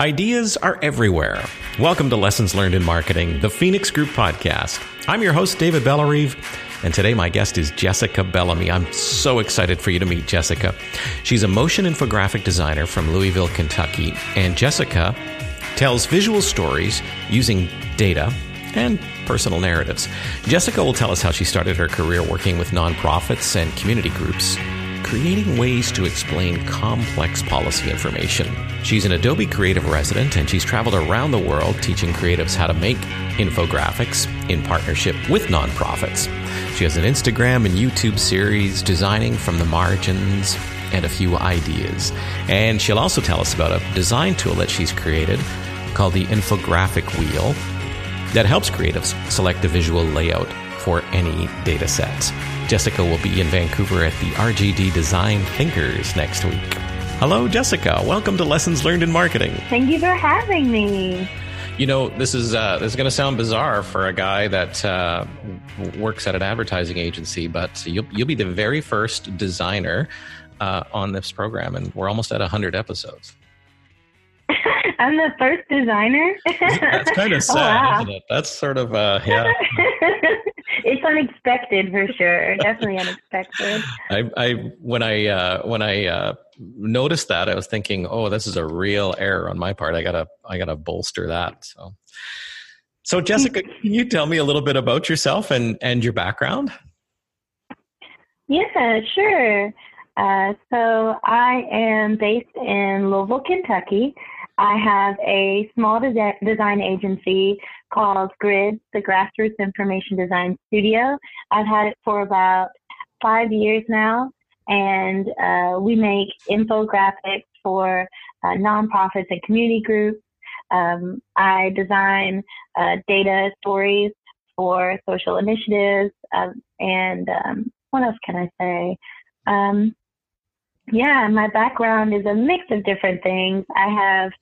Ideas are everywhere. Welcome to Lessons Learned in Marketing, the Phoenix Group podcast. I'm your host, David Bellarive, and today my guest is Jessica Bellamy. I'm so excited for you to meet Jessica. She's a motion infographic designer from Louisville, Kentucky, and Jessica tells visual stories using data and personal narratives. Jessica will tell us how she started her career working with nonprofits and community groups creating ways to explain complex policy information. She's an Adobe Creative resident and she's traveled around the world teaching creatives how to make infographics in partnership with nonprofits. She has an Instagram and YouTube series, Designing from the Margins, and a few ideas. And she'll also tell us about a design tool that she's created called the Infographic Wheel that helps creatives select a visual layout for any data set. Jessica will be in Vancouver at the RGD Design Thinkers next week. Hello, Jessica. Welcome to Lessons Learned in Marketing. Thank you for having me. You know, this is uh, this is going to sound bizarre for a guy that uh, works at an advertising agency, but you'll you'll be the very first designer uh, on this program, and we're almost at hundred episodes. I'm the first designer. That's kind of oh, sad, oh, wow. isn't it? That's sort of uh, yeah. it's unexpected for sure. Definitely unexpected. I, I when I uh, when I uh, noticed that, I was thinking, oh, this is a real error on my part. I gotta I gotta bolster that. So, so Jessica, can you tell me a little bit about yourself and and your background? Yeah, sure. Uh, so I am based in Louisville, Kentucky. I have a small de- design agency called Grid, the Grassroots Information Design Studio. I've had it for about five years now, and uh, we make infographics for uh, nonprofits and community groups. Um, I design uh, data stories for social initiatives, um, and um, what else can I say? Um, yeah, my background is a mix of different things. I have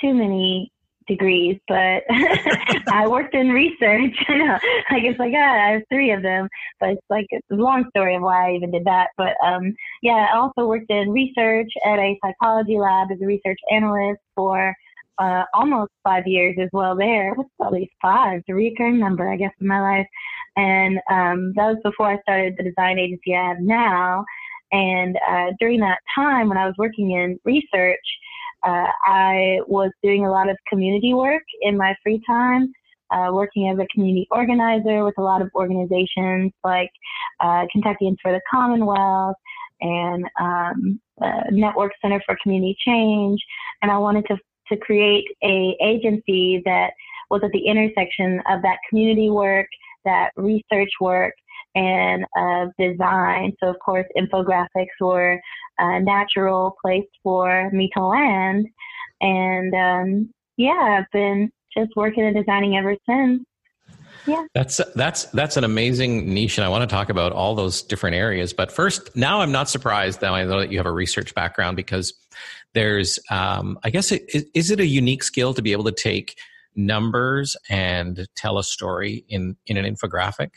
too many degrees, but I worked in research. like it's like, I have three of them, but it's like it's a long story of why I even did that. But um, yeah, I also worked in research at a psychology lab as a research analyst for uh, almost five years as well. There, what's at least five, the recurring number, I guess, in my life. And um, that was before I started the design agency I have now. And uh, during that time, when I was working in research, uh, I was doing a lot of community work in my free time, uh, working as a community organizer with a lot of organizations like uh, Kentuckians for the Commonwealth and um, Network Center for Community Change. And I wanted to, to create a agency that was at the intersection of that community work, that research work, and uh, design. So, of course, infographics were a natural place for me to land. And um, yeah, I've been just working and designing ever since. Yeah. That's that's that's an amazing niche, and I want to talk about all those different areas. But first, now I'm not surprised that I know that you have a research background because there's, um, I guess, it, is it a unique skill to be able to take numbers and tell a story in in an infographic?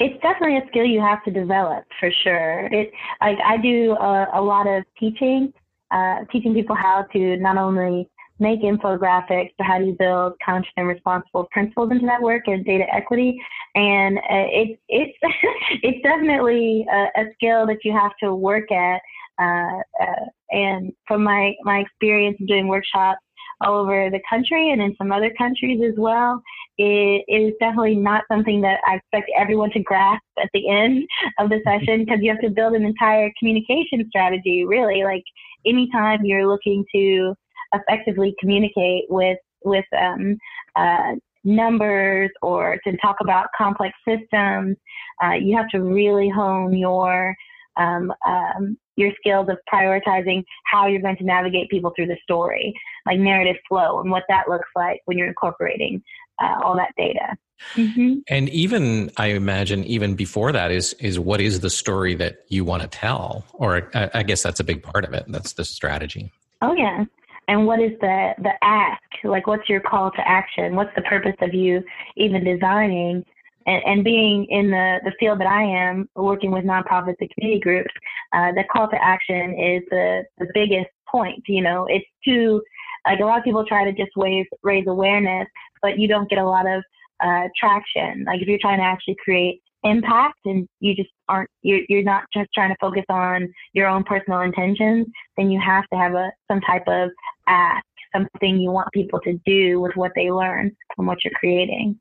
It's definitely a skill you have to develop for sure. It like I do a, a lot of teaching, uh, teaching people how to not only make infographics, but how do you build conscious and responsible principles into that work and data equity. And uh, it's it's it's definitely a, a, skill that you have to work at. Uh, uh, and from my my experience doing workshops all over the country and in some other countries as well, it is definitely not something that I expect everyone to grasp at the end of the mm-hmm. session because you have to build an entire communication strategy, really. Like anytime you're looking to effectively communicate with with um, uh, numbers or to talk about complex systems, uh, you have to really hone your um, um, your skills of prioritizing how you're going to navigate people through the story, like narrative flow and what that looks like when you're incorporating uh, all that data. Mm-hmm. And even I imagine even before that is is what is the story that you want to tell, or I, I guess that's a big part of it. That's the strategy. Oh yeah, and what is the the ask? Like, what's your call to action? What's the purpose of you even designing? And, and being in the, the field that I am, working with nonprofits and community groups, uh, the call to action is the, the biggest point. You know, it's to Like a lot of people try to just raise raise awareness, but you don't get a lot of uh, traction. Like if you're trying to actually create impact and you just aren't you're, you're not just trying to focus on your own personal intentions then you have to have a some type of ask something you want people to do with what they learn from what you're creating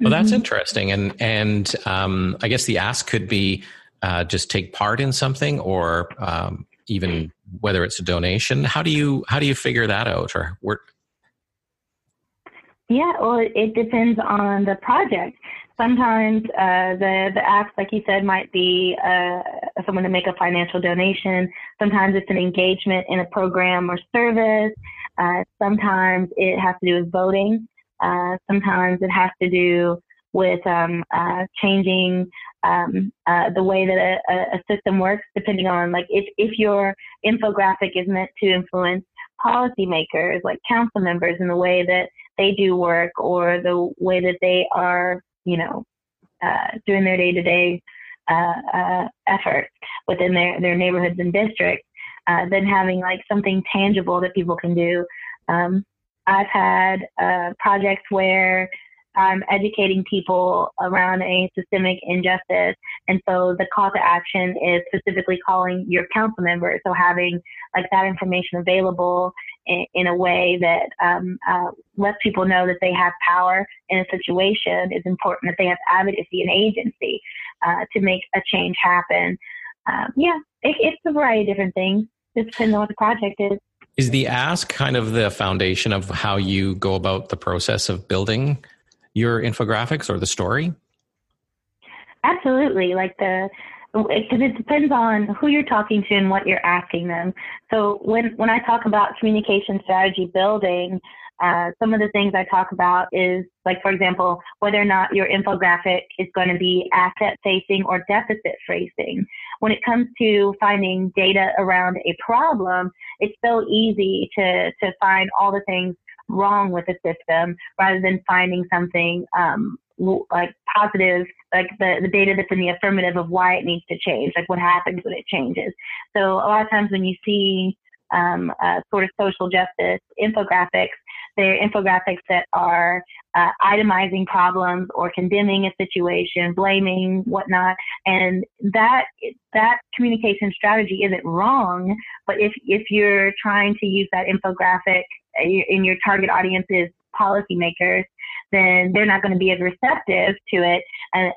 well that's mm-hmm. interesting and and um, i guess the ask could be uh, just take part in something or um, even whether it's a donation how do you how do you figure that out or where yeah, well, it depends on the project. Sometimes uh, the the like you said, might be uh, someone to make a financial donation. Sometimes it's an engagement in a program or service. Uh, sometimes it has to do with voting. Uh, sometimes it has to do with um, uh, changing um, uh, the way that a, a, system works, depending on like if if your infographic is meant to influence policymakers, like council members, in the way that they do work or the way that they are, you know, uh, doing their day to day effort within their, their neighborhoods and districts, uh, then having like something tangible that people can do. Um, I've had uh, projects where I'm educating people around a systemic injustice. And so the call to action is specifically calling your council member. So having like that information available in, in a way that um, uh, lets people know that they have power in a situation is important, that they have advocacy and agency uh, to make a change happen. Um, yeah, it, it's a variety of different things. It depends on what the project is. Is the ask kind of the foundation of how you go about the process of building your infographics or the story? Absolutely. Like the because it depends on who you're talking to and what you're asking them. So when when I talk about communication strategy building, uh, some of the things I talk about is like, for example, whether or not your infographic is going to be asset facing or deficit facing. When it comes to finding data around a problem, it's so easy to to find all the things wrong with the system rather than finding something um, like positive, like the, the data that's in the affirmative of why it needs to change, like what happens when it changes. So a lot of times when you see um, uh, sort of social justice infographics, they're infographics that are uh, itemizing problems or condemning a situation, blaming whatnot, and that that communication strategy isn't wrong. But if if you're trying to use that infographic in your target audience is policymakers, then they're not going to be as receptive to it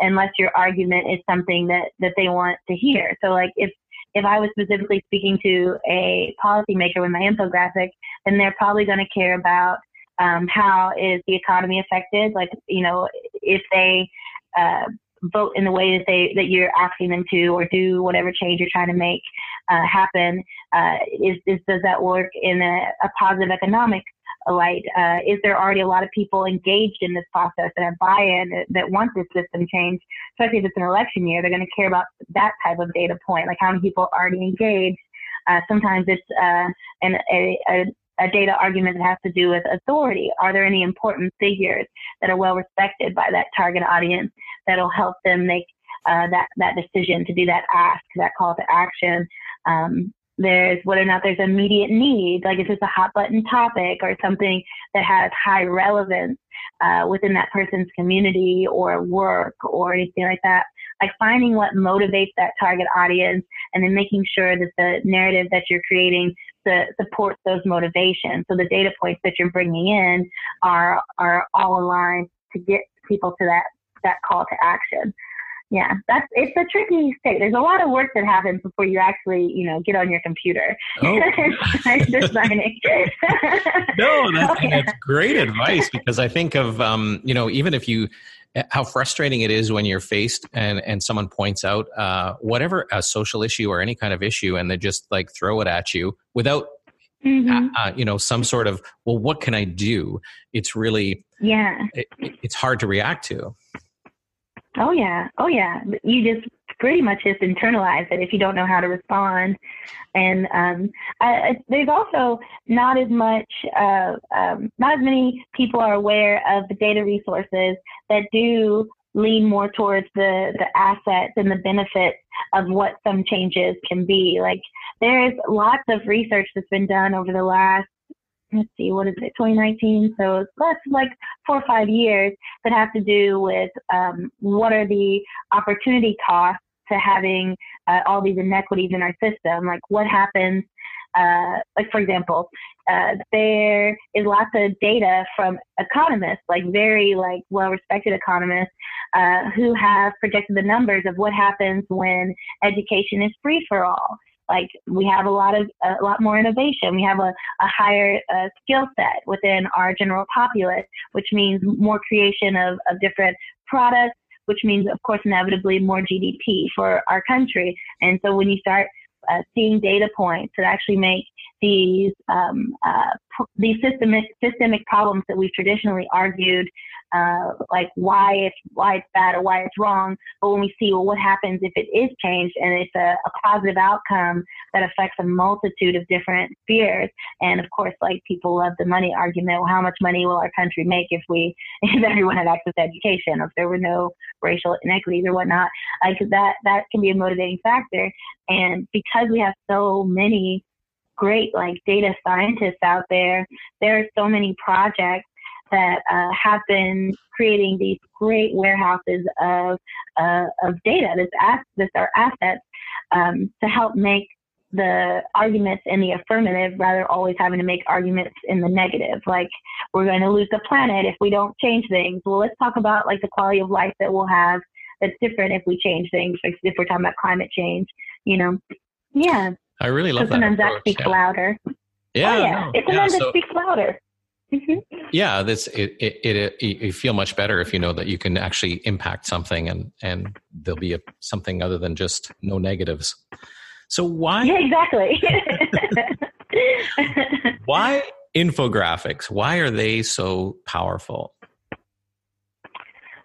unless your argument is something that, that they want to hear. So like if, if I was specifically speaking to a policymaker with my infographic, then they're probably going to care about um, how is the economy affected. Like, you know, if they uh, vote in the way that they that you're asking them to, or do whatever change you're trying to make uh, happen, uh, is, is does that work in a, a positive economic light? Uh, is there already a lot of people engaged in this process that have buy-in that want this system change? Especially if it's an election year, they're going to care about that type of data point, like how many people are already engaged. Uh, sometimes it's uh, an, a, a a data argument that has to do with authority. Are there any important figures that are well respected by that target audience that'll help them make uh, that that decision to do that ask, that call to action? Um, there's whether or not there's immediate need, like if it's a hot button topic or something that has high relevance uh, within that person's community or work or anything like that. Like finding what motivates that target audience and then making sure that the narrative that you're creating to those motivations. So the data points that you're bringing in are are all aligned to get people to that that call to action. Yeah, that's it's a tricky state. There's a lot of work that happens before you actually, you know, get on your computer oh. designing. no, that's, okay. that's great advice because I think of um, you know, even if you how frustrating it is when you're faced and and someone points out uh, whatever a social issue or any kind of issue and they just like throw it at you without mm-hmm. uh, you know some sort of well what can i do it's really yeah it, it's hard to react to oh yeah oh yeah you just pretty much just internalize it if you don't know how to respond. And um, I, there's also not as much, uh, um, not as many people are aware of the data resources that do lean more towards the, the assets and the benefits of what some changes can be. Like there's lots of research that's been done over the last let's see, what is it, 2019? So it's less like four or five years that have to do with um, what are the opportunity costs to having uh, all these inequities in our system. Like what happens, uh, like for example, uh, there is lots of data from economists, like very like well-respected economists, uh, who have projected the numbers of what happens when education is free for all like we have a lot of a lot more innovation. We have a, a higher uh, skill set within our general populace which means more creation of, of different products which means of course inevitably more gdp for our country. And so when you start uh, seeing data points that actually make these um, uh, these systemic systemic problems that we've traditionally argued uh, like why it's why it's bad or why it's wrong. But when we see well, what happens if it is changed and it's a, a positive outcome that affects a multitude of different spheres, and of course, like people love the money argument. Well, how much money will our country make if we if everyone had access to education, if there were no racial inequities or whatnot? Like that that can be a motivating factor. And because we have so many great like data scientists out there, there are so many projects that uh, have been creating these great warehouses of uh, of data that's that's our assets um, to help make the arguments in the affirmative rather always having to make arguments in the negative. Like we're going to lose the planet if we don't change things. Well let's talk about like the quality of life that we'll have that's different if we change things like if we're talking about climate change you know? Yeah. I really love that sometimes that speaks yeah. louder. Yeah, oh, yeah. No, it's sometimes yeah, so, it speaks louder Mm-hmm. Yeah, this it, it, it, you feel much better if you know that you can actually impact something, and and there'll be a, something other than just no negatives. So why? Yeah, exactly. why infographics? Why are they so powerful?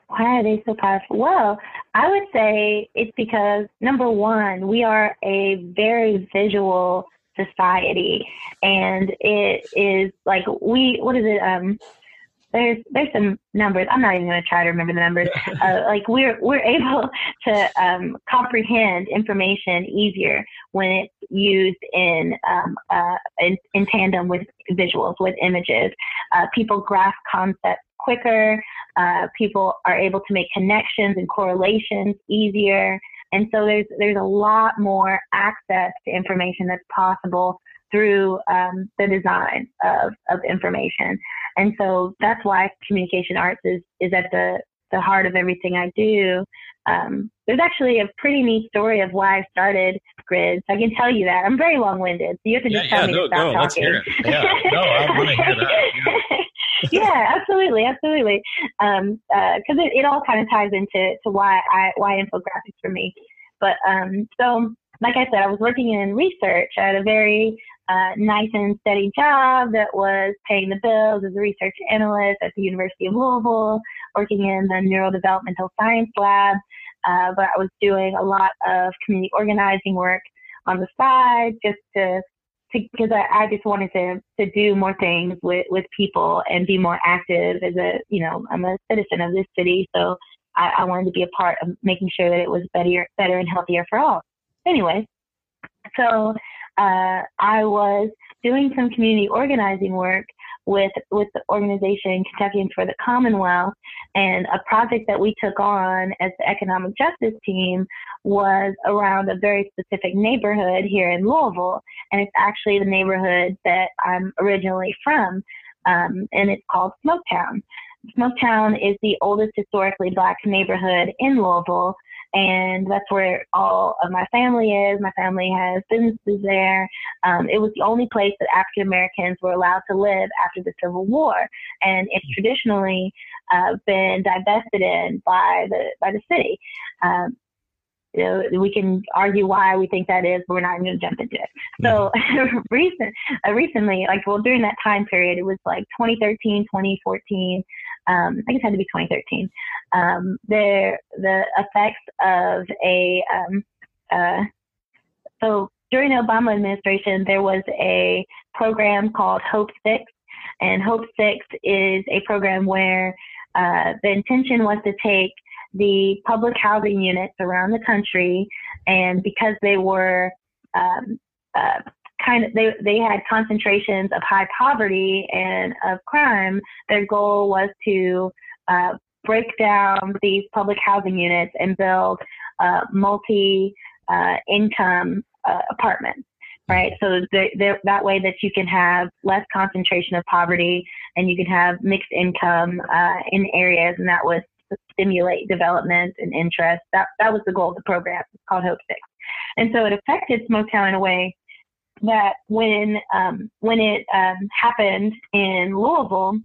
Why are they so powerful? Well, I would say it's because number one, we are a very visual society. And it is like we what is it um there's there's some numbers. I'm not even going to try to remember the numbers. Uh, like we're we're able to um, comprehend information easier when it's used in um, uh, in, in tandem with visuals with images. Uh, people grasp concepts quicker. Uh, people are able to make connections and correlations easier and so there's there's a lot more access to information that's possible through um, the design of, of information. And so that's why communication arts is, is at the, the heart of everything I do. Um, there's actually a pretty neat story of why I started Grid. So I can tell you that. I'm very long winded. So you have to just yeah, tell yeah, me no, to stop go. talking. Let's hear it. Yeah, no, I want to hear that. Yeah. yeah, absolutely, absolutely. Because um, uh, it, it all kind of ties into to why I why infographics for me. But um, so, like I said, I was working in research at a very uh, nice and steady job that was paying the bills as a research analyst at the University of Louisville, working in the neurodevelopmental science lab. Uh, but I was doing a lot of community organizing work on the side just to because I, I just wanted to to do more things with with people and be more active as a you know I'm a citizen of this city so I, I wanted to be a part of making sure that it was better better and healthier for all. Anyway, so uh, I was doing some community organizing work with with the organization Kentuckians for the Commonwealth, and a project that we took on as the economic justice team was around a very specific neighborhood here in Louisville, and it's actually the neighborhood that I'm originally from, um, and it's called Smoketown. Smoketown is the oldest historically black neighborhood in Louisville, and that's where all of my family is. My family has businesses there. Um, it was the only place that African Americans were allowed to live after the Civil War, and it's traditionally uh, been divested in by the by the city. Um, you know, we can argue why we think that is, but we're not going to jump into it. So mm-hmm. recent, uh, recently, like well, during that time period, it was like 2013, 2014. Um, I guess it had to be 2013. Um, the the effects of a um, uh, so during the Obama administration, there was a program called Hope Six, and Hope Six is a program where uh, the intention was to take the public housing units around the country, and because they were um, uh, kind of they they had concentrations of high poverty and of crime. Their goal was to uh, break down these public housing units and build uh, multi uh, income uh, apartments. Right, so that way that you can have less concentration of poverty and you can have mixed income uh, in areas, and that was stimulate development and interest. That that was the goal of the program. It's called Hope Six, and so it affected Smoketown in a way that when um, when it um, happened in Louisville,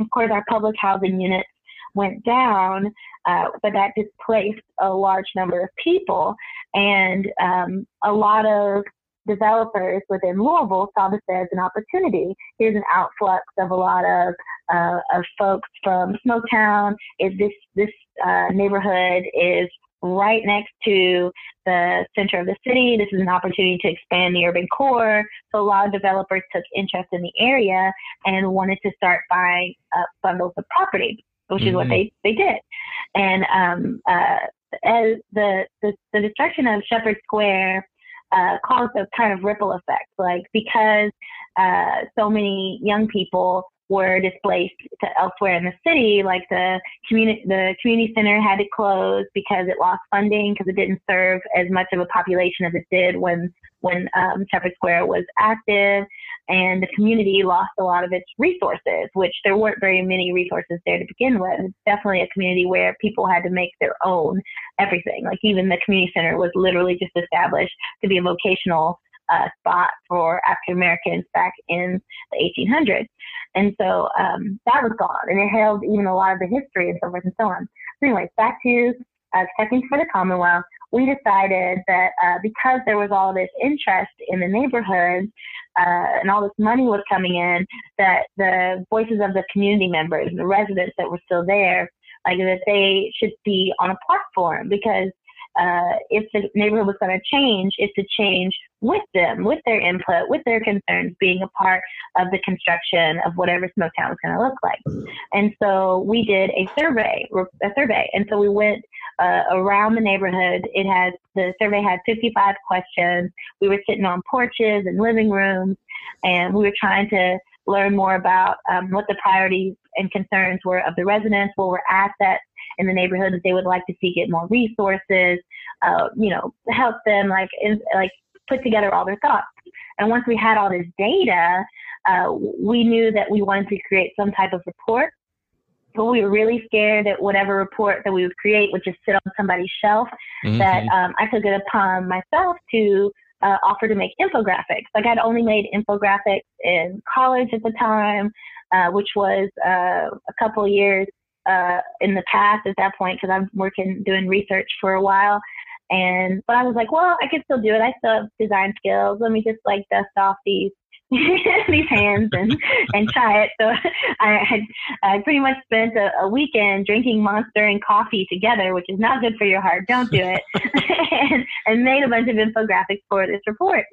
of course, our public housing units went down, uh, but that displaced a large number of people, and um, a lot of developers within Louisville saw this as an opportunity. Here's an outflux of a lot of uh, of folks from Smoketown. Is this this uh, neighborhood is right next to the center of the city. This is an opportunity to expand the urban core. So a lot of developers took interest in the area and wanted to start buying uh, bundles of property, which mm-hmm. is what mm-hmm. they, they did. And um, uh, as the, the, the destruction of Sheppard Square uh, caused a kind of ripple effect, like because uh, so many young people were displaced to elsewhere in the city, like the community, the community center had to close because it lost funding because it didn't serve as much of a population as it did when when um, Sheppard Square was active, and the community lost a lot of its resources, which there weren't very many resources there to begin with. It's definitely a community where people had to make their own everything. Like even the community center was literally just established to be a vocational uh, spot for African Americans back in the 1800s. And so um, that was gone, and it held even a lot of the history and so forth and so on. So, anyways, back to uh, Kentuckians for the Commonwealth. We decided that uh, because there was all this interest in the neighborhood uh, and all this money was coming in, that the voices of the community members, and the residents that were still there, like that they should be on a platform because uh, if the neighborhood was going to change, is to change with them, with their input, with their concerns, being a part of the construction of whatever Smoketown was going to look like. And so we did a survey, a survey, and so we went uh, around the neighborhood. It had the survey had 55 questions. We were sitting on porches and living rooms, and we were trying to learn more about um, what the priorities and concerns were of the residents, what were assets in the neighborhood that they would like to see get more resources, uh, you know, help them like in, like put together all their thoughts. And once we had all this data, uh, we knew that we wanted to create some type of report. But we were really scared that whatever report that we would create would just sit on somebody's shelf. Mm-hmm. That um, I took it upon myself to uh, offer to make infographics. Like I'd only made infographics in college at the time, uh, which was uh, a couple years uh, in the past at that point because I'm working doing research for a while. And but I was like, well, I can still do it. I still have design skills. Let me just like dust off these these hands and and try it. So I had I pretty much spent a, a, weekend drinking Monster and coffee together, which is not good for your heart. Don't do it. and, and made a bunch of infographics for this report.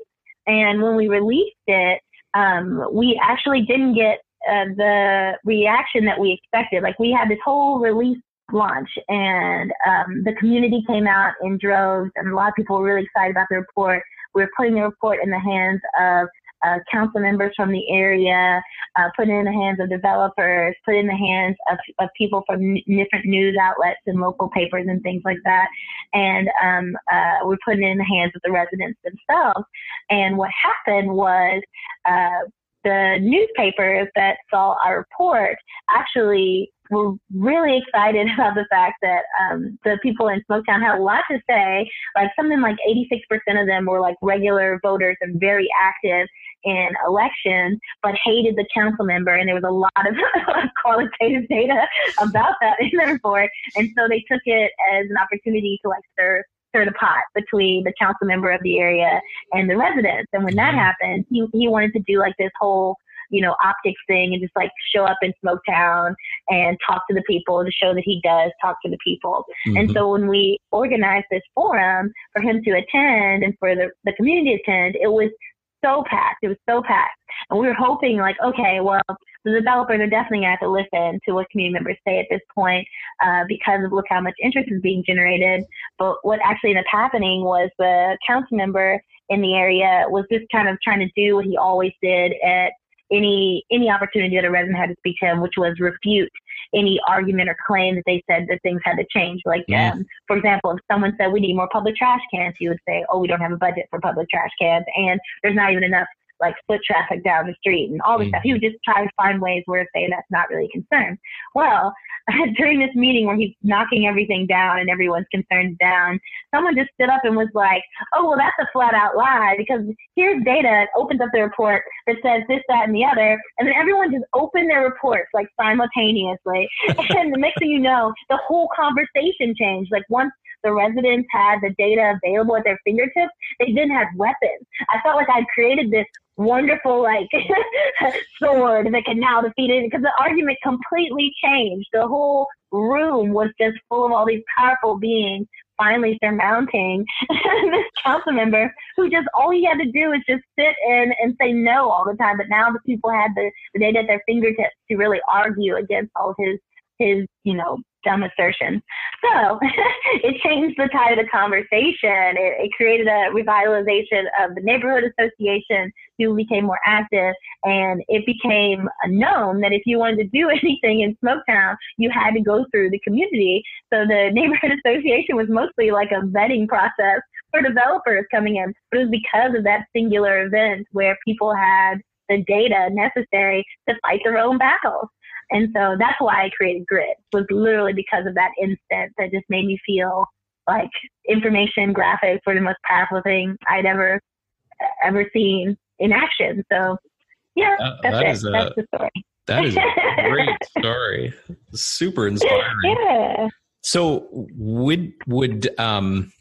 And when we released it, um, we actually didn't get the reaction that we expected. Like we had this whole release launch and um, the community came out in droves and a lot of people were really excited about the report. We were putting the report in the hands of uh, council members from the area, uh, put it in the hands of developers, put in the hands of, of people from n- different news outlets and local papers and things like that. And um, uh, we're putting it in the hands of the residents themselves. And what happened was uh, the newspapers that saw our report actually were really excited about the fact that um, the people in Smoketown had a lot to say. Like something like 86% of them were like regular voters and very active in elections, but hated the council member. And there was a lot of qualitative data about that in the report. And so they took it as an opportunity to like stir stir the pot between the council member of the area and the residents. And when that mm-hmm. happened, he he wanted to do like this whole you know optics thing and just like show up in Smoketown and talk to the people to show that he does talk to the people. Mm-hmm. And so when we organized this forum for him to attend and for the, the community to attend, it was so packed. It was so packed. And we were hoping, like, okay, well, the developers are definitely going to have to listen to what community members say at this point uh, because of look how much interest is being generated. But what actually ended up happening was the council member in the area was just kind of trying to do what he always did at any any opportunity that a resident had to speak to him, which was refute any argument or claim that they said that things had to change. Like, yeah. um, for example, if someone said we need more public trash cans, he would say, "Oh, we don't have a budget for public trash cans, and there's not even enough like foot traffic down the street and all this mm stuff. He would just try to find ways where to say that's not really a concern. Well, during this meeting where he's knocking everything down and everyone's concerns down, someone just stood up and was like, "Oh, well, that's a flat out lie because here's data." Opens up the report that says this, that, and the other, and then everyone just opened their reports like simultaneously, and the next thing you know, the whole conversation changed. Like once the residents had the data available at their fingertips, they didn't have weapons. I felt like I'd created this wonderful like sword that can now defeat it because the argument completely changed. The whole room was just full of all these powerful beings finally surmounting this council member who just all he had to do was just sit in and say no all the time. But now the people had the, the data at their fingertips to really argue against all his his, you know, dumb assertions. So it changed the tide of the conversation. It, it, created a revitalization of the neighborhood association who became more active. And it became known that if you wanted to do anything in Smoketown, you had to go through the community. So the neighborhood association was mostly like a vetting process for developers coming in. But it was because of that singular event where people had the data necessary to fight their own battles. And so that's why I created Grid was literally because of that instant that just made me feel like information graphics were the most powerful thing I'd ever ever seen in action. So yeah, uh, that's that it. A, that's the story. That is a great story. Super inspiring. Yeah. So would would um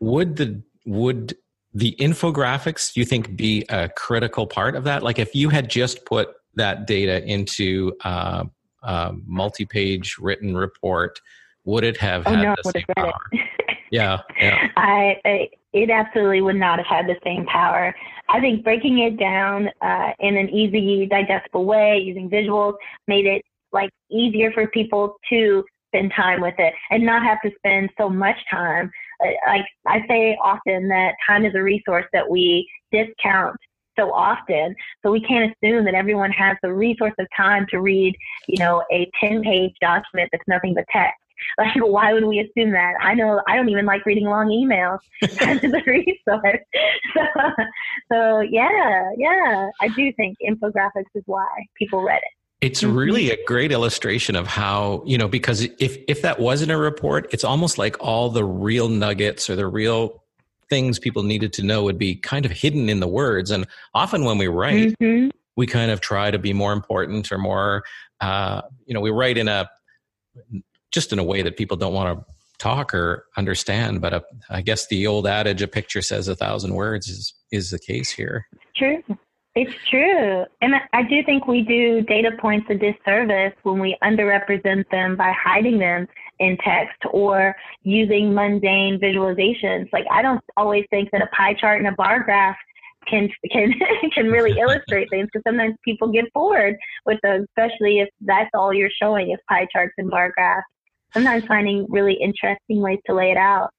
would the would the infographics you think be a critical part of that? Like if you had just put that data into uh, a multi-page written report, would it have oh, had no, the same power? yeah, yeah. I, I, it absolutely would not have had the same power. I think breaking it down uh, in an easy, digestible way using visuals made it like easier for people to spend time with it and not have to spend so much time. Uh, like I say often that time is a resource that we discount so often. So we can't assume that everyone has the resource of time to read, you know, a 10 page document that's nothing but text. Like, why would we assume that? I know I don't even like reading long emails as a resource. So, so, yeah, yeah, I do think infographics is why people read it. It's mm-hmm. really a great illustration of how, you know, because if, if that wasn't a report, it's almost like all the real nuggets or the real things people needed to know would be kind of hidden in the words. And often when we write, mm-hmm. we kind of try to be more important or more, uh, you know, we write in a just in a way that people don't want to talk or understand. But a, I guess the old adage, "A picture says a thousand words," is is the case here. True. It's true. And I do think we do data points a disservice when we underrepresent them by hiding them in text or using mundane visualizations. Like I don't always think that a pie chart and a bar graph can can can really illustrate things because sometimes people get bored with those, especially if that's all you're showing is pie charts and bar graphs. Sometimes finding really interesting ways to lay it out.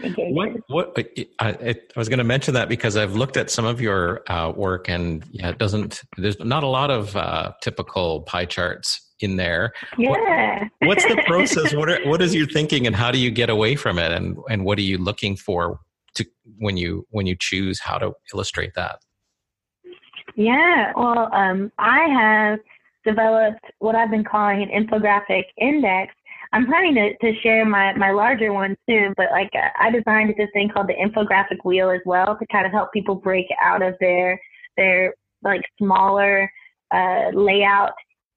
What, what I, I was going to mention that because I've looked at some of your uh, work and yeah, it doesn't. There's not a lot of uh, typical pie charts in there. Yeah. What, what's the process? what are, what is your thinking, and how do you get away from it? And and what are you looking for to when you when you choose how to illustrate that? Yeah. Well, um, I have developed what I've been calling an infographic index. I'm planning to, to share my, my larger one soon, but like uh, I designed this thing called the infographic wheel as well to kind of help people break out of their their like smaller uh, layout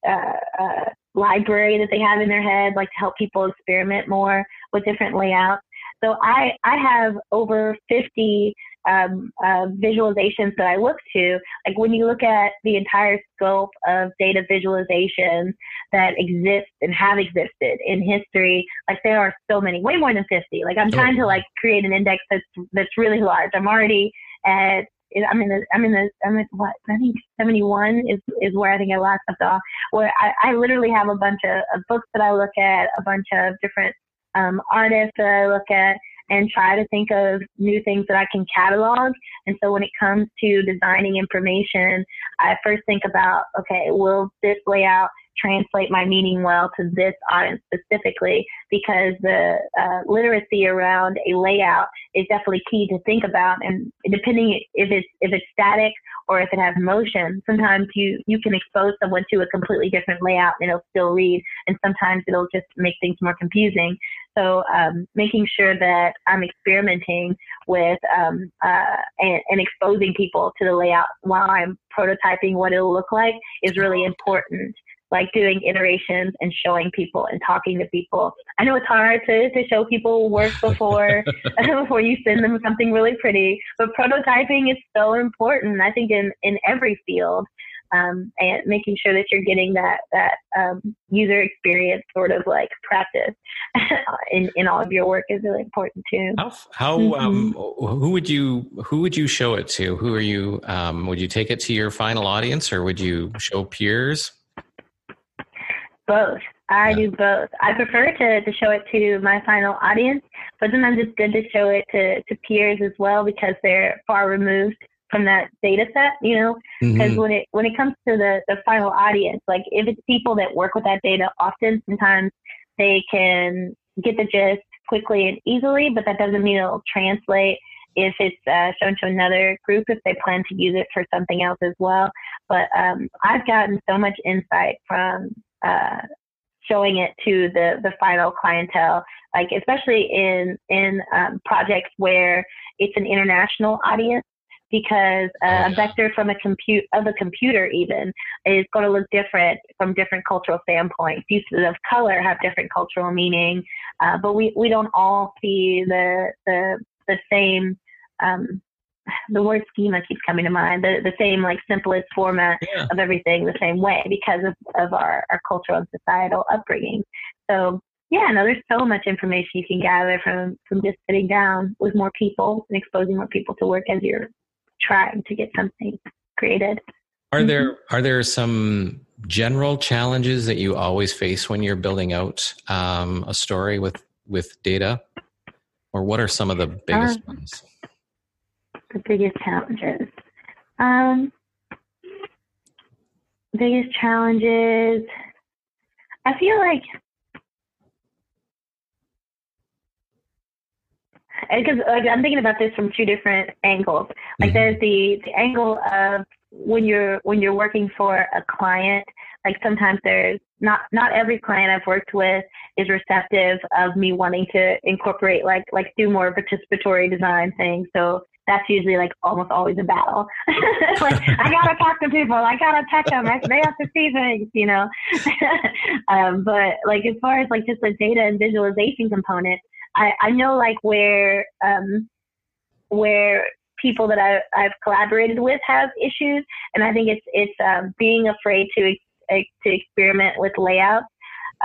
uh, uh, library that they have in their head, like to help people experiment more with different layouts. So I, I have over 50 um, uh, visualizations that I look to. Like when you look at the entire scope of data visualizations that exist and have existed in history, like there are so many, way more than 50. Like I'm trying to like create an index that's that's really large. I'm already at In the, I'm in the, I'm what, I think 71 is, is where I think I last left off, where I, I literally have a bunch of, of books that I look at, a bunch of different um, artists that I look at, and try to think of new things that I can catalog. And so when it comes to designing information, I first think about, okay, will this layout translate my meaning well to this audience specifically because the uh, literacy around a layout is definitely key to think about and depending if it's if it's static or if it has motion sometimes you you can expose someone to a completely different layout and it'll still read and sometimes it'll just make things more confusing. So um, making sure that i'm experimenting with um, uh, and, and exposing people to the layout while i'm prototyping what it'll look like is really important like doing iterations and showing people and talking to people. I know it's hard to, to show people work before before you send them something really pretty, but prototyping is so important. I think in, in every field. Um, and making sure that you're getting that that um, user experience sort of like practice in, in all of your work is really important too. How, how um, mm-hmm. um, who would you who would you show it to? Who are you? Um, would you take it to your final audience, or would you show peers? Both. I yeah. do both. I prefer to, to show it to my final audience, but sometimes it's good to show it to, to peers as well because they're far removed from that data set, you know, because mm-hmm. when it when it comes to the, the final audience, like if it's people that work with that data often, sometimes they can get the gist quickly and easily, but that doesn't mean it'll translate if it's uh, shown to another group if they plan to use it for something else as well. But um, I've gotten so much insight from uh, showing it to the the final clientele like especially in in um, projects where it's an international audience because uh, a vector from a compute of a computer even is going to look different from different cultural standpoints. Uses of color have different cultural meaning, uh, but we, we don't all see the the the same um, the word schema keeps coming to mind. The the same like simplest format yeah. of everything the same way because of, of our, our cultural and societal upbringing. So yeah, no, there's so much information you can gather from from just sitting down with more people and exposing more people to work as you're trying to get something created. Are mm-hmm. there are there some general challenges that you always face when you're building out um, a story with with data, or what are some of the biggest uh, ones? The biggest challenges? Um, biggest challenges. I feel like because like, I'm thinking about this from two different angles. Like mm-hmm. there's the the angle of when you're when you're working for a client. Like sometimes there's not not every client I've worked with is receptive of me wanting to incorporate like like do more participatory design things. So that's usually like almost always a battle. like I gotta talk to people, I gotta touch them, they have to see things, you know. um, but like as far as like just the data and visualization component, I, I know like where um, where people that I, I've collaborated with have issues, and I think it's it's um, being afraid to to experiment with layouts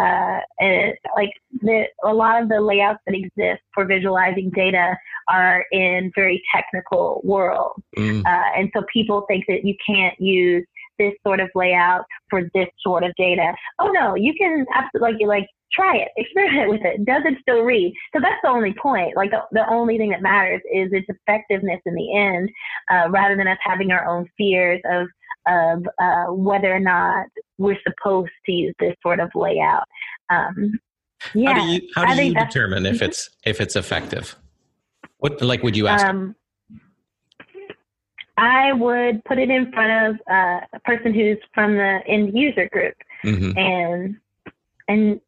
uh, and like the, a lot of the layouts that exist for visualizing data are in very technical worlds. Mm. Uh, and so people think that you can't use this sort of layout for this sort of data. Oh no, you can absolutely like, like try it, experiment with it. Does it still read? So that's the only point. Like the, the only thing that matters is its effectiveness in the end, uh, rather than us having our own fears of of uh, whether or not we're supposed to use this sort of layout. Um, yeah, how do you, how do you determine if it's if it's effective? What like would you ask? Um, I would put it in front of uh, a person who's from the end user group, mm-hmm. and and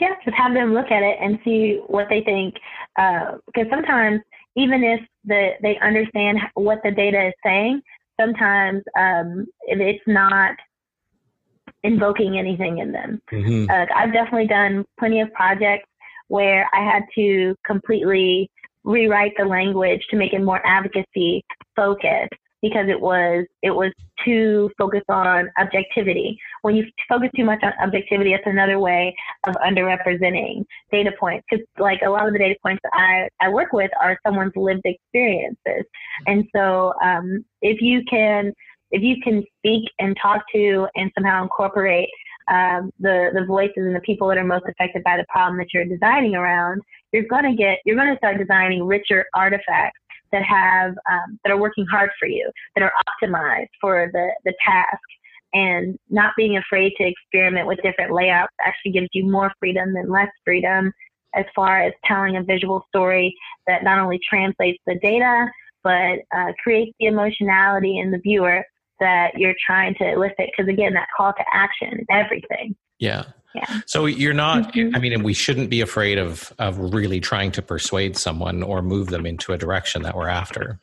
yeah, just have them look at it and see what they think. Uh, because sometimes even if the they understand what the data is saying, sometimes um, it's not invoking anything in them. Mm-hmm. Uh, I've definitely done plenty of projects where I had to completely rewrite the language to make it more advocacy focused because it was it was too focused on objectivity. When you focus too much on objectivity, it's another way of underrepresenting data points. Because like a lot of the data points I, I work with are someone's lived experiences, and so um, if you can if you can speak and talk to and somehow incorporate um, the the voices and the people that are most affected by the problem that you're designing around, you're going to get, you're going to start designing richer artifacts that have, um, that are working hard for you, that are optimized for the, the task. And not being afraid to experiment with different layouts actually gives you more freedom than less freedom as far as telling a visual story that not only translates the data, but uh, creates the emotionality in the viewer that you're trying to elicit. Because again, that call to action is everything. Yeah. Yeah. So you're not. Mhm. I mean, and we shouldn't be afraid of of really trying to persuade someone or move them into a direction that we're after.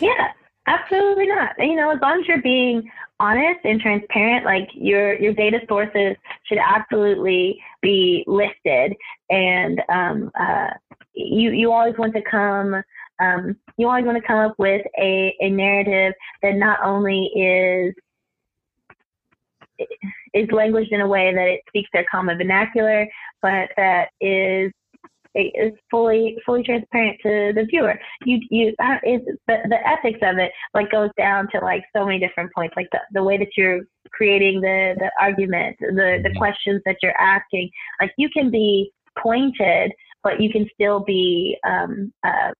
Yeah, absolutely not. You know, as long as you're being honest and transparent, like your your data sources should absolutely be listed, and um, uh, you you always want to come. Um, you always want to come up with a, a narrative that not only is is languaged in a way that it speaks their common vernacular, but that is is fully fully transparent to the viewer. You you uh, is the the ethics of it like goes down to like so many different points, like the the way that you're creating the the argument, the the questions that you're asking. Like you can be pointed, but you can still be um, uh,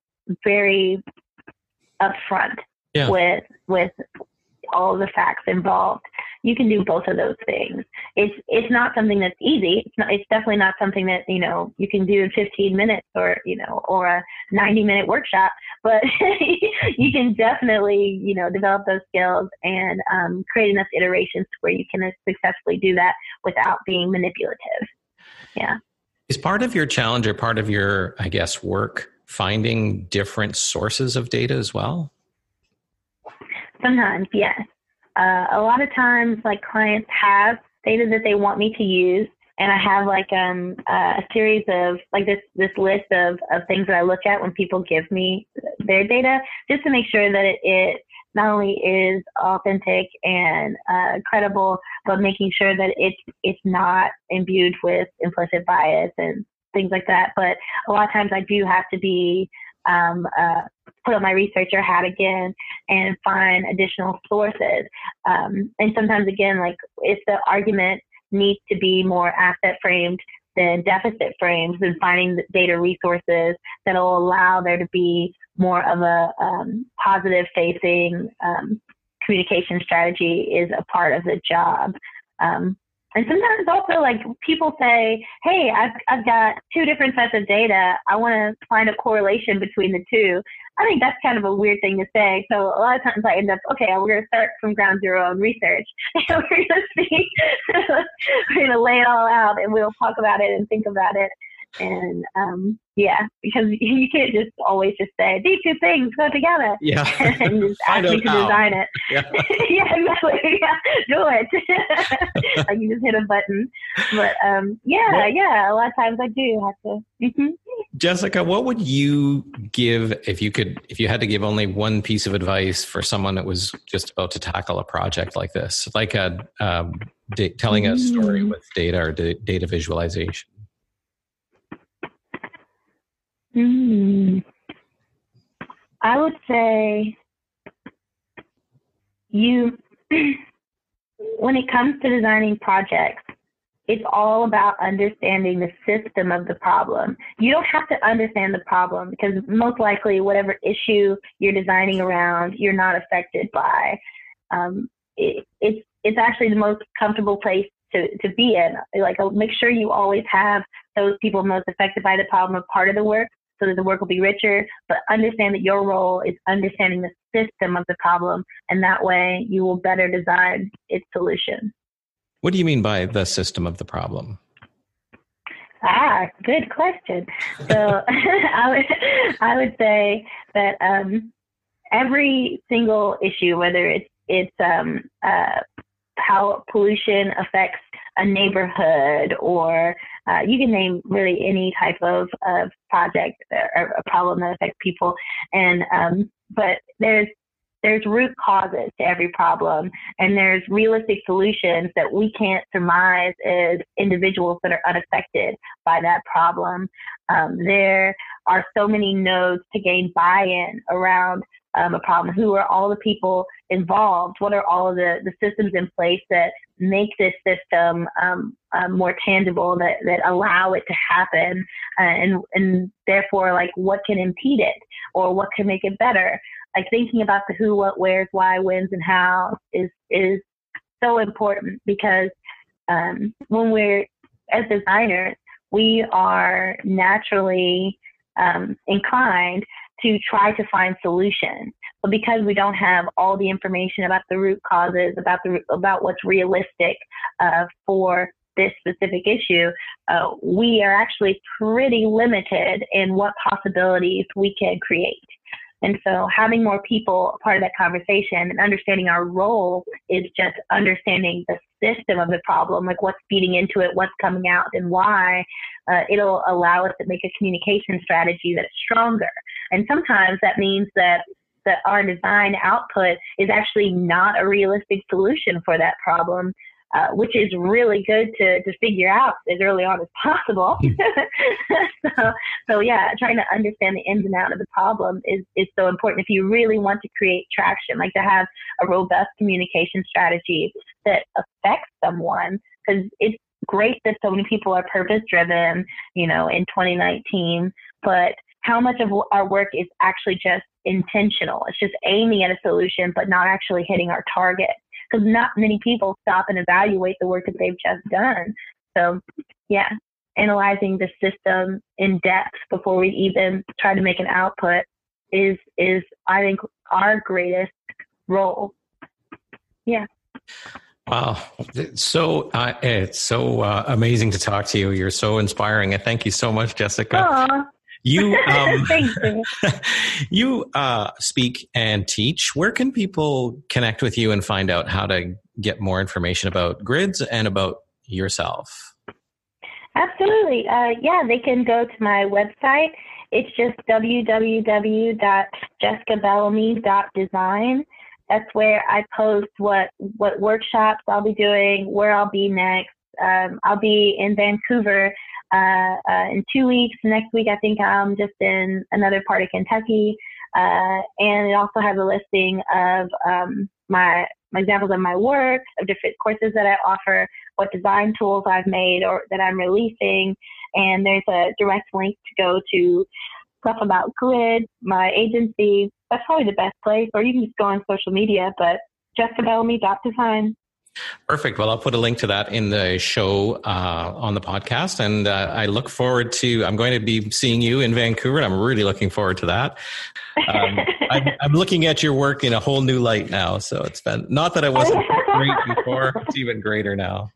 very upfront Yeah. with with all the facts involved. You can do both of those things. It's it's not something that's easy. It's not. It's definitely not something that you know you can do in 15 minutes or you know or a 90 minute workshop. But you can definitely you know develop those skills and um, create enough iterations where you can successfully do that without being manipulative. Yeah. Is part of your challenge or part of your, I guess, work finding different sources of data as well? Sometimes, yes. Uh, a lot of times, like clients have data that they want me to use, and I have like um, uh, a series of like this this list of of things that I look at when people give me their data, just to make sure that it, it not only is authentic and uh, credible, but making sure that it's it's not imbued with implicit bias and things like that. But a lot of times, I do have to be um, uh, put on my researcher hat again and find additional sources. Um, and sometimes, again, like if the argument needs to be more asset framed than deficit frames, then finding the data resources that'll allow there to be more of a um, positive facing um, communication strategy is a part of the job. Um, and sometimes also like people say, hey, I've, I've got two different sets of data. I want to find a correlation between the two. I think that's kind of a weird thing to say. So a lot of times I end up, okay, we're going to start from ground zero on research. And we're going to see, we're going to lay it all out and we'll talk about it and think about it. And um, yeah, because you can't just always just say these two things go together Yeah. and just ask me to how. design it. Yeah. yeah, exactly. Yeah, do it. like you just hit a button. But um, yeah, Well- yeah. A lot of times I do have to. hmm Jessica, what would you give if you could if you had to give only one piece of advice for someone that was just about to tackle a project like this, like a um, telling a story Mm. with data or da- data visualization? Mm. I would say you, when it comes to designing projects, it's all about understanding the system of the problem. You don't have to understand the problem because most likely, whatever issue you're designing around, you're not affected by. Um, it, it's it's actually the most comfortable place to, to be in. Like, make sure you always have those people most affected by the problem a part of the work so that the work will be richer, but understand that your role is understanding the system of the problem, and that way you will better design its solution. What do you mean by the system of the problem? Ah, good question. So I would I would say that um, every single issue, whether it's it's um, uh, how pollution affects a neighborhood, or uh, you can name really any type of, of project or a problem that affects people, and um, but there's there's root causes to every problem and there's realistic solutions that we can't surmise as individuals that are unaffected by that problem. Um, there are so many nodes to gain buy-in around um, a problem? Who are all the people involved? What are all the, the systems in place that make this system um, um, more tangible, that, that allow it to happen? Uh, and, and therefore, like, what can impede it or what can make it better? Like, thinking about the who, what, where's, why, whens, and how is, is so important because um, when we're, as designers, we are naturally um, inclined to try to find solutions. But because we don't have all the information about the root causes, about the about what's realistic uh, for this specific issue, uh, we are actually pretty limited in what possibilities we can create. And so having more people part of that conversation and understanding our role is just understanding the system of the problem, like what's feeding into it, what's coming out, and why. Uh, it'll allow us to make a communication strategy that's stronger. And sometimes that means that that our design output is actually not a realistic solution for that problem, uh, which is really good to, to figure out as early on as possible. Hmm. so, so yeah, trying to understand the ins and outs of the problem is, is so important if you really want to create traction, like to have a robust communication strategy that affects someone because it's great that so many people are purpose driven, you know, in 2019, but how much of our work is actually just intentional? It's just aiming at a solution, but not actually hitting our target because not many people stop and evaluate the work that they've just done. So, yeah, analyzing the system in depth before we even try to make an output is is I think our greatest role. Yeah. Wow, so uh, it's so uh, amazing to talk to you. You're so inspiring, and thank you so much, Jessica. Aww. You, um, you. you uh, speak and teach. Where can people connect with you and find out how to get more information about grids and about yourself? Absolutely. Uh, yeah, they can go to my website. It's just www.jessicabellamy.design. That's where I post what what workshops I'll be doing, where I'll be next. Um, I'll be in Vancouver uh, uh, in two weeks. Next week, I think I'm just in another part of Kentucky. Uh, and it also has a listing of um, my, my examples of my work, of different courses that I offer, what design tools I've made or that I'm releasing. And there's a direct link to go to stuff about Grid, my agency. That's probably the best place. Or you can just go on social media, but jessicabellamy.design. Perfect. Well, I'll put a link to that in the show uh, on the podcast, and uh, I look forward to. I'm going to be seeing you in Vancouver, and I'm really looking forward to that. Um, I'm, I'm, looking at your work in a whole new light now. So it's been not that I wasn't great before; it's even greater now.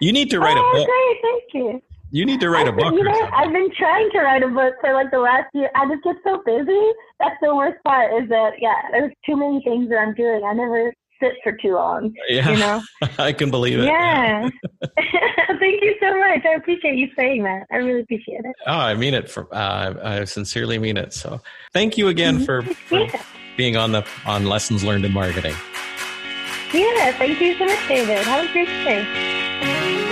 You need to write oh, a book. Great, thank you. You need to write I, a book. You know, I've been trying to write a book for like the last year. I just get so busy. That's the worst part. Is that yeah, there's too many things that I'm doing. I never sit for too long. Yeah, you know, I can believe it. Yeah. Thank you so much. I appreciate you saying that. I really appreciate it. Oh, I mean it. For uh, I sincerely mean it. So, thank you again for, for yeah. being on the on lessons learned in marketing. Yeah. Thank you so much, David. Have a great day.